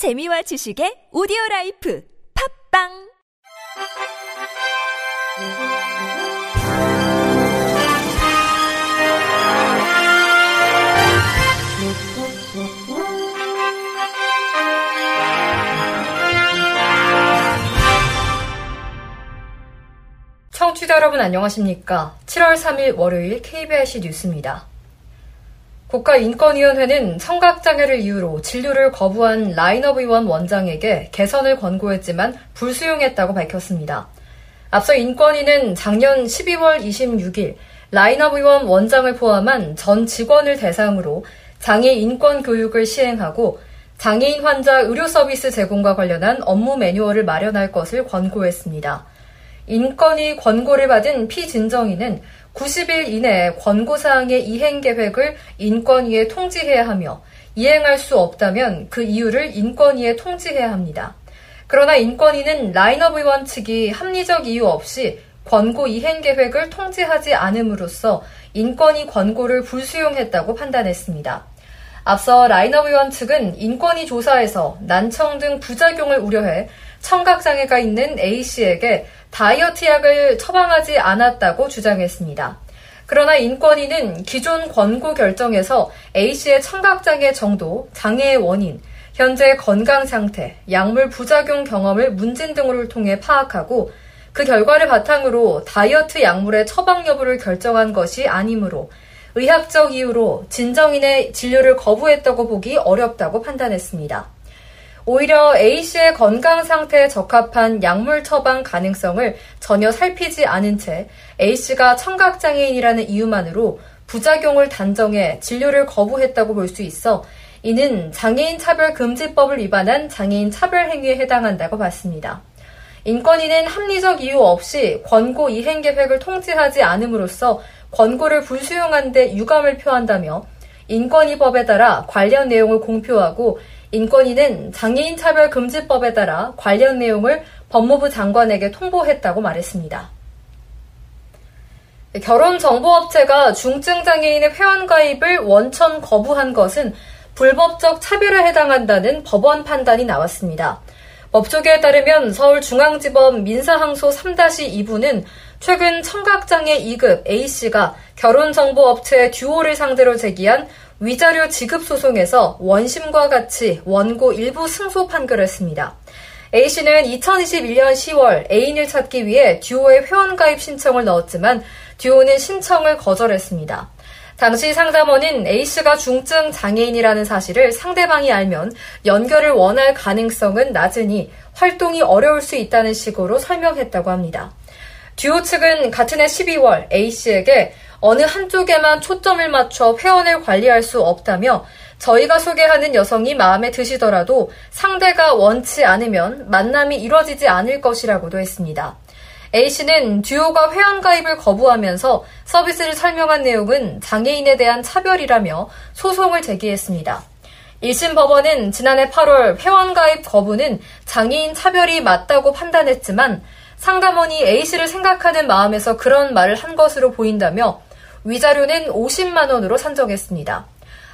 재미와 지식의 오디오 라이프 팝빵 청취자 여러분 안녕하십니까? 7월 3일 월요일 KBIC 뉴스입니다. 국가인권위원회는 청각장애를 이유로 진료를 거부한 라인업 의원 원장에게 개선을 권고했지만 불수용했다고 밝혔습니다. 앞서 인권위는 작년 12월 26일 라인업 의원 원장을 포함한 전 직원을 대상으로 장애 인권 교육을 시행하고 장애인 환자 의료 서비스 제공과 관련한 업무 매뉴얼을 마련할 것을 권고했습니다. 인권위 권고를 받은 피진정인은 90일 이내에 권고사항의 이행 계획을 인권위에 통지해야 하며 이행할 수 없다면 그 이유를 인권위에 통지해야 합니다. 그러나 인권위는 라인업 의원 측이 합리적 이유 없이 권고 이행 계획을 통지하지 않음으로써 인권위 권고를 불수용했다고 판단했습니다. 앞서 라인업 의원 측은 인권위 조사에서 난청 등 부작용을 우려해 청각장애가 있는 A씨에게 다이어트 약을 처방하지 않았다고 주장했습니다. 그러나 인권위는 기존 권고 결정에서 A씨의 청각장애 정도, 장애의 원인, 현재 건강 상태, 약물 부작용 경험을 문진 등을 통해 파악하고 그 결과를 바탕으로 다이어트 약물의 처방 여부를 결정한 것이 아니므로 의학적 이유로 진정인의 진료를 거부했다고 보기 어렵다고 판단했습니다. 오히려 A씨의 건강 상태에 적합한 약물 처방 가능성을 전혀 살피지 않은 채 A씨가 청각장애인이라는 이유만으로 부작용을 단정해 진료를 거부했다고 볼 수 있어 이는 장애인 차별 금지법을 위반한 장애인 차별 행위에 해당한다고 봤습니다. 인권위는 합리적 이유 없이 권고 이행 계획을 통지하지 않음으로써 권고를 불수용한 데 유감을 표한다며 인권위법에 따라 관련 내용을 공표하고 인권위는 장애인 차별 금지법에 따라 관련 내용을 법무부 장관에게 통보했다고 말했습니다. 결혼 정보업체가 중증 장애인의 회원 가입을 원천 거부한 것은 불법적 차별에 해당한다는 법원 판단이 나왔습니다. 법조계에 따르면 서울중앙지법 민사항소 3-2부는 최근 청각장애 2급 A씨가 결혼정보업체 듀오를 상대로 제기한 위자료 지급 소송에서 원심과 같이 원고 일부 승소 판결을 했습니다. A씨는 2021년 10월 애인을 찾기 위해 듀오에 회원가입 신청을 넣었지만 듀오는 신청을 거절했습니다. 당시 상담원은 A씨가 중증 장애인이라는 사실을 상대방이 알면 연결을 원할 가능성은 낮으니 활동이 어려울 수 있다는 식으로 설명했다고 합니다. 듀오 측은 같은 해 12월 A씨에게 어느 한쪽에만 초점을 맞춰 회원을 관리할 수 없다며 저희가 소개하는 여성이 마음에 드시더라도 상대가 원치 않으면 만남이 이뤄지지 않을 것이라고도 했습니다. A씨는 듀오가 회원가입을 거부하면서 서비스를 설명한 내용은 장애인에 대한 차별이라며 소송을 제기했습니다. 1심 법원은 지난해 8월 회원가입 거부는 장애인 차별이 맞다고 판단했지만 상담원이 A씨를 생각하는 마음에서 그런 말을 한 것으로 보인다며 위자료는 50만 원으로 산정했습니다.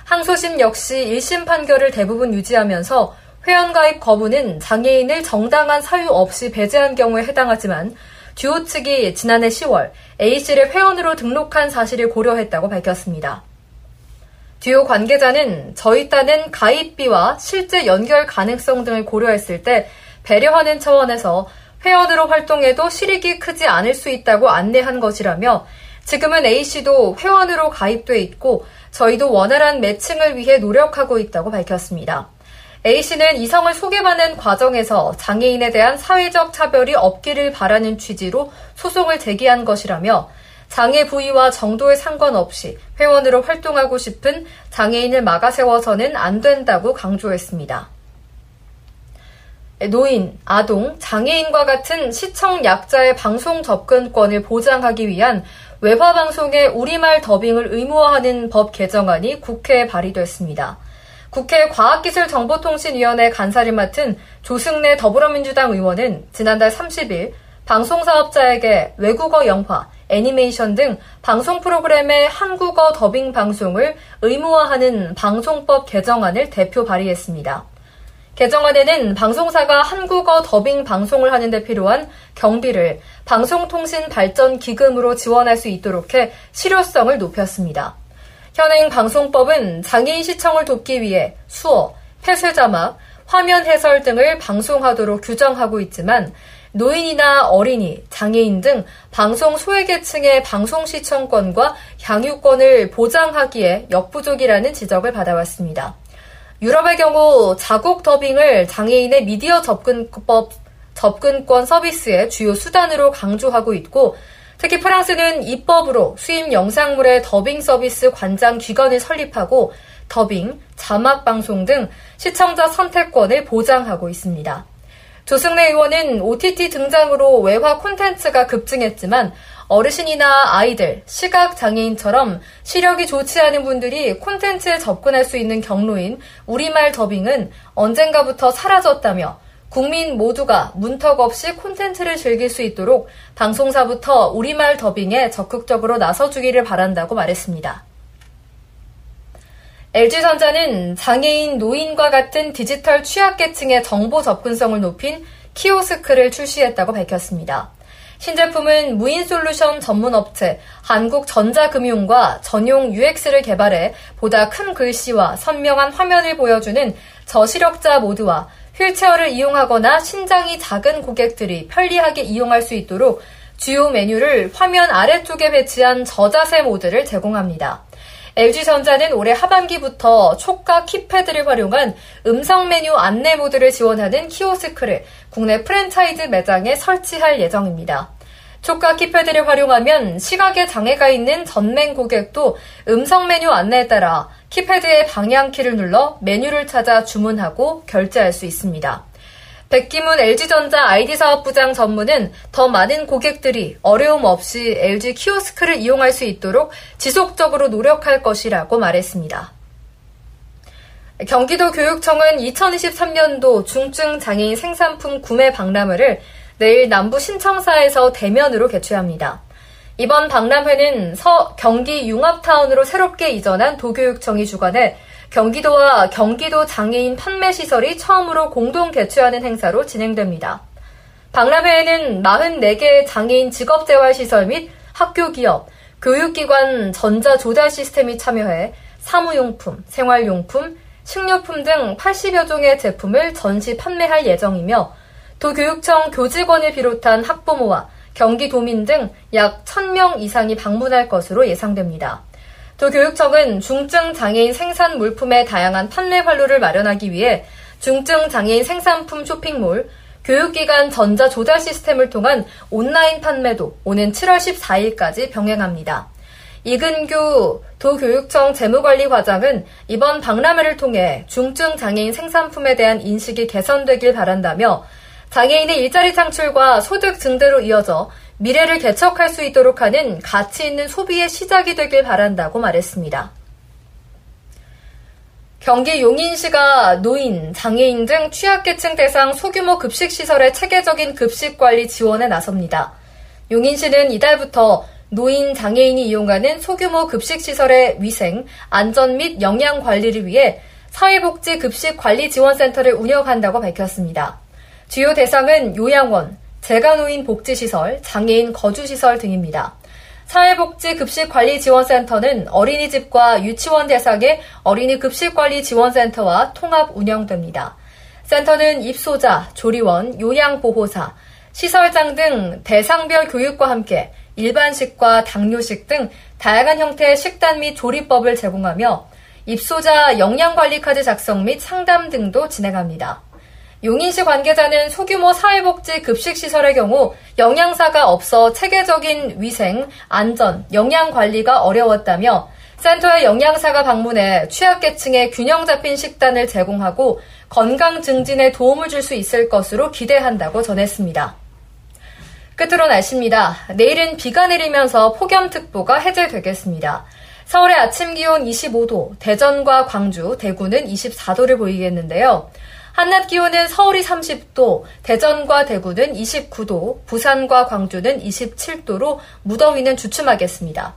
항소심 역시 1심 판결을 대부분 유지하면서 회원가입 거부는 장애인을 정당한 사유 없이 배제한 경우에 해당하지만 듀오 측이 지난해 10월 A씨를 회원으로 등록한 사실을 고려했다고 밝혔습니다. 듀오 관계자는 저희 딴은 가입비와 실제 연결 가능성 등을 고려했을 때 배려하는 차원에서 회원으로 활동해도 실익이 크지 않을 수 있다고 안내한 것이라며 지금은 A씨도 회원으로 가입돼 있고 저희도 원활한 매칭을 위해 노력하고 있다고 밝혔습니다. A씨는 이성을 소개받는 과정에서 장애인에 대한 사회적 차별이 없기를 바라는 취지로 소송을 제기한 것이라며 장애 부위와 정도에 상관없이 회원으로 활동하고 싶은 장애인을 막아 세워서는 안 된다고 강조했습니다. 노인, 아동, 장애인과 같은 시청 약자의 방송 접근권을 보장하기 위한 외화 방송의 우리말 더빙을 의무화하는 법 개정안이 국회에 발의됐습니다. 국회 과학기술정보통신위원회 간사를 맡은 조승래 더불어민주당 의원은 지난달 30일 방송사업자에게 외국어 영화, 애니메이션 등 방송 프로그램의 한국어 더빙 방송을 의무화하는 방송법 개정안을 대표 발의했습니다. 개정안에는 방송사가 한국어 더빙 방송을 하는 데 필요한 경비를 방송통신발전기금으로 지원할 수 있도록 해 실효성을 높였습니다. 현행 방송법은 장애인 시청을 돕기 위해 수어, 폐쇄 자막, 화면 해설 등을 방송하도록 규정하고 있지만 노인이나 어린이, 장애인 등 방송 소외계층의 방송 시청권과 향유권을 보장하기에 역부족이라는 지적을 받아왔습니다. 유럽의 경우 자국 더빙을 장애인의 미디어 접근법, 접근권 서비스의 주요 수단으로 강조하고 있고 특히 프랑스는 입법으로 수입 영상물의 더빙 서비스 관장 기관을 설립하고 더빙, 자막 방송 등 시청자 선택권을 보장하고 있습니다. 조승래 의원은 OTT 등장으로 외화 콘텐츠가 급증했지만 어르신이나 아이들, 시각장애인처럼 시력이 좋지 않은 분들이 콘텐츠에 접근할 수 있는 경로인 우리말 더빙은 언젠가부터 사라졌다며 국민 모두가 문턱 없이 콘텐츠를 즐길 수 있도록 방송사부터 우리말 더빙에 적극적으로 나서주기를 바란다고 말했습니다. LG전자는 장애인, 노인과 같은 디지털 취약계층의 정보 접근성을 높인 키오스크를 출시했다고 밝혔습니다. 신제품은 무인 솔루션 전문 업체 한국전자금융과 전용 UX를 개발해 보다 큰 글씨와 선명한 화면을 보여주는 저시력자 모드와 휠체어를 이용하거나 신장이 작은 고객들이 편리하게 이용할 수 있도록 주요 메뉴를 화면 아래쪽에 배치한 저자세 모드를 제공합니다. LG전자는 올해 하반기부터 촉각 키패드를 활용한 음성 메뉴 안내 모드를 지원하는 키오스크를 국내 프랜차이즈 매장에 설치할 예정입니다. 촉각 키패드를 활용하면 시각에 장애가 있는 전맹 고객도 음성 메뉴 안내에 따라 키패드의 방향키를 눌러 메뉴를 찾아 주문하고 결제할 수 있습니다. 백기문 LG전자 ID사업부장 전무는 더 많은 고객들이 어려움 없이 LG 키오스크를 이용할 수 있도록 지속적으로 노력할 것이라고 말했습니다. 경기도 교육청은 2023년도 중증 장애인 생산품 구매 박람회를 내일 남부 신청사에서 대면으로 개최합니다. 이번 박람회는 서 경기 융합타운으로 새롭게 이전한 도교육청이 주관해 경기도와 경기도 장애인 판매 시설이 처음으로 공동 개최하는 행사로 진행됩니다. 박람회에는 44개 장애인 직업재활시설 및 학교 기업, 교육기관 전자 조달 시스템이 참여해 사무용품, 생활용품, 식료품 등 80여 종의 제품을 전시 판매할 예정이며 도교육청 교직원을 비롯한 학부모와 경기도민 등 약 1000명 이상이 방문할 것으로 예상됩니다. 도교육청은 중증 장애인 생산 물품의 다양한 판매 활로를 마련하기 위해 중증 장애인 생산품 쇼핑몰, 교육기관 전자 조달 시스템을 통한 온라인 판매도 오는 7월 14일까지 병행합니다. 이근규 도교육청 재무관리과장은 이번 박람회를 통해 중증 장애인 생산품에 대한 인식이 개선되길 바란다며 장애인의 일자리 창출과 소득 증대로 이어져 미래를 개척할 수 있도록 하는 가치 있는 소비의 시작이 되길 바란다고 말했습니다. 경기 용인시가 노인, 장애인 등 취약계층 대상 소규모 급식시설의 체계적인 급식관리 지원에 나섭니다. 용인시는 이달부터 노인, 장애인이 이용하는 소규모 급식시설의 위생, 안전 및 영양 관리를 위해 사회복지 급식관리지원센터를 운영한다고 밝혔습니다. 주요 대상은 요양원, 재가노인 복지시설, 장애인 거주시설 등입니다. 사회복지급식관리지원센터는 어린이집과 유치원 대상의 어린이 급식관리지원센터와 통합 운영됩니다. 센터는 입소자, 조리원, 요양보호사, 시설장 등 대상별 교육과 함께 일반식과 당뇨식 등 다양한 형태의 식단 및 조리법을 제공하며 입소자 영양관리카드 작성 및 상담 등도 진행합니다. 용인시 관계자는 소규모 사회복지 급식시설의 경우 영양사가 없어 체계적인 위생, 안전, 영양 관리가 어려웠다며 센터의 영양사가 방문해 취약계층에 균형 잡힌 식단을 제공하고 건강 증진에 도움을 줄 수 있을 것으로 기대한다고 전했습니다. 끝으로 날씨입니다. 내일은 비가 내리면서 폭염특보가 해제되겠습니다. 서울의 아침 기온 25도, 대전과 광주, 대구는 24도를 보이겠는데요. 한낮 기온은 서울이 30도, 대전과 대구는 29도, 부산과 광주는 27도로 무더위는 주춤하겠습니다.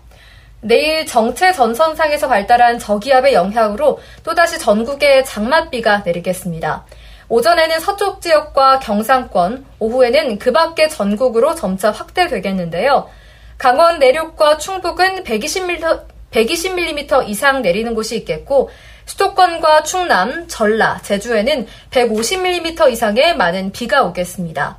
내일 정체 전선상에서 발달한 저기압의 영향으로 또다시 전국에 장맛비가 내리겠습니다. 오전에는 서쪽 지역과 경상권, 오후에는 그 밖의 전국으로 점차 확대되겠는데요. 강원 내륙과 충북은 120mm, 120mm 이상 내리는 곳이 있겠고, 수도권과 충남, 전라, 제주에는 150mm 이상의 많은 비가 오겠습니다.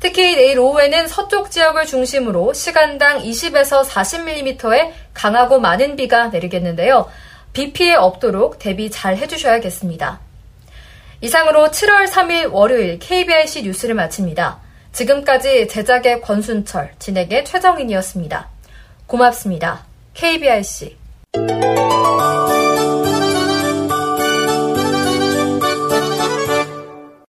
특히 내일 오후에는 서쪽 지역을 중심으로 시간당 20에서 40mm의 강하고 많은 비가 내리겠는데요. 비 피해 없도록 대비 잘 해주셔야겠습니다. 이상으로 7월 3일 월요일 KBIC 뉴스를 마칩니다. 지금까지 제작의 권순철, 진행의 최정인이었습니다. 고맙습니다. KBIC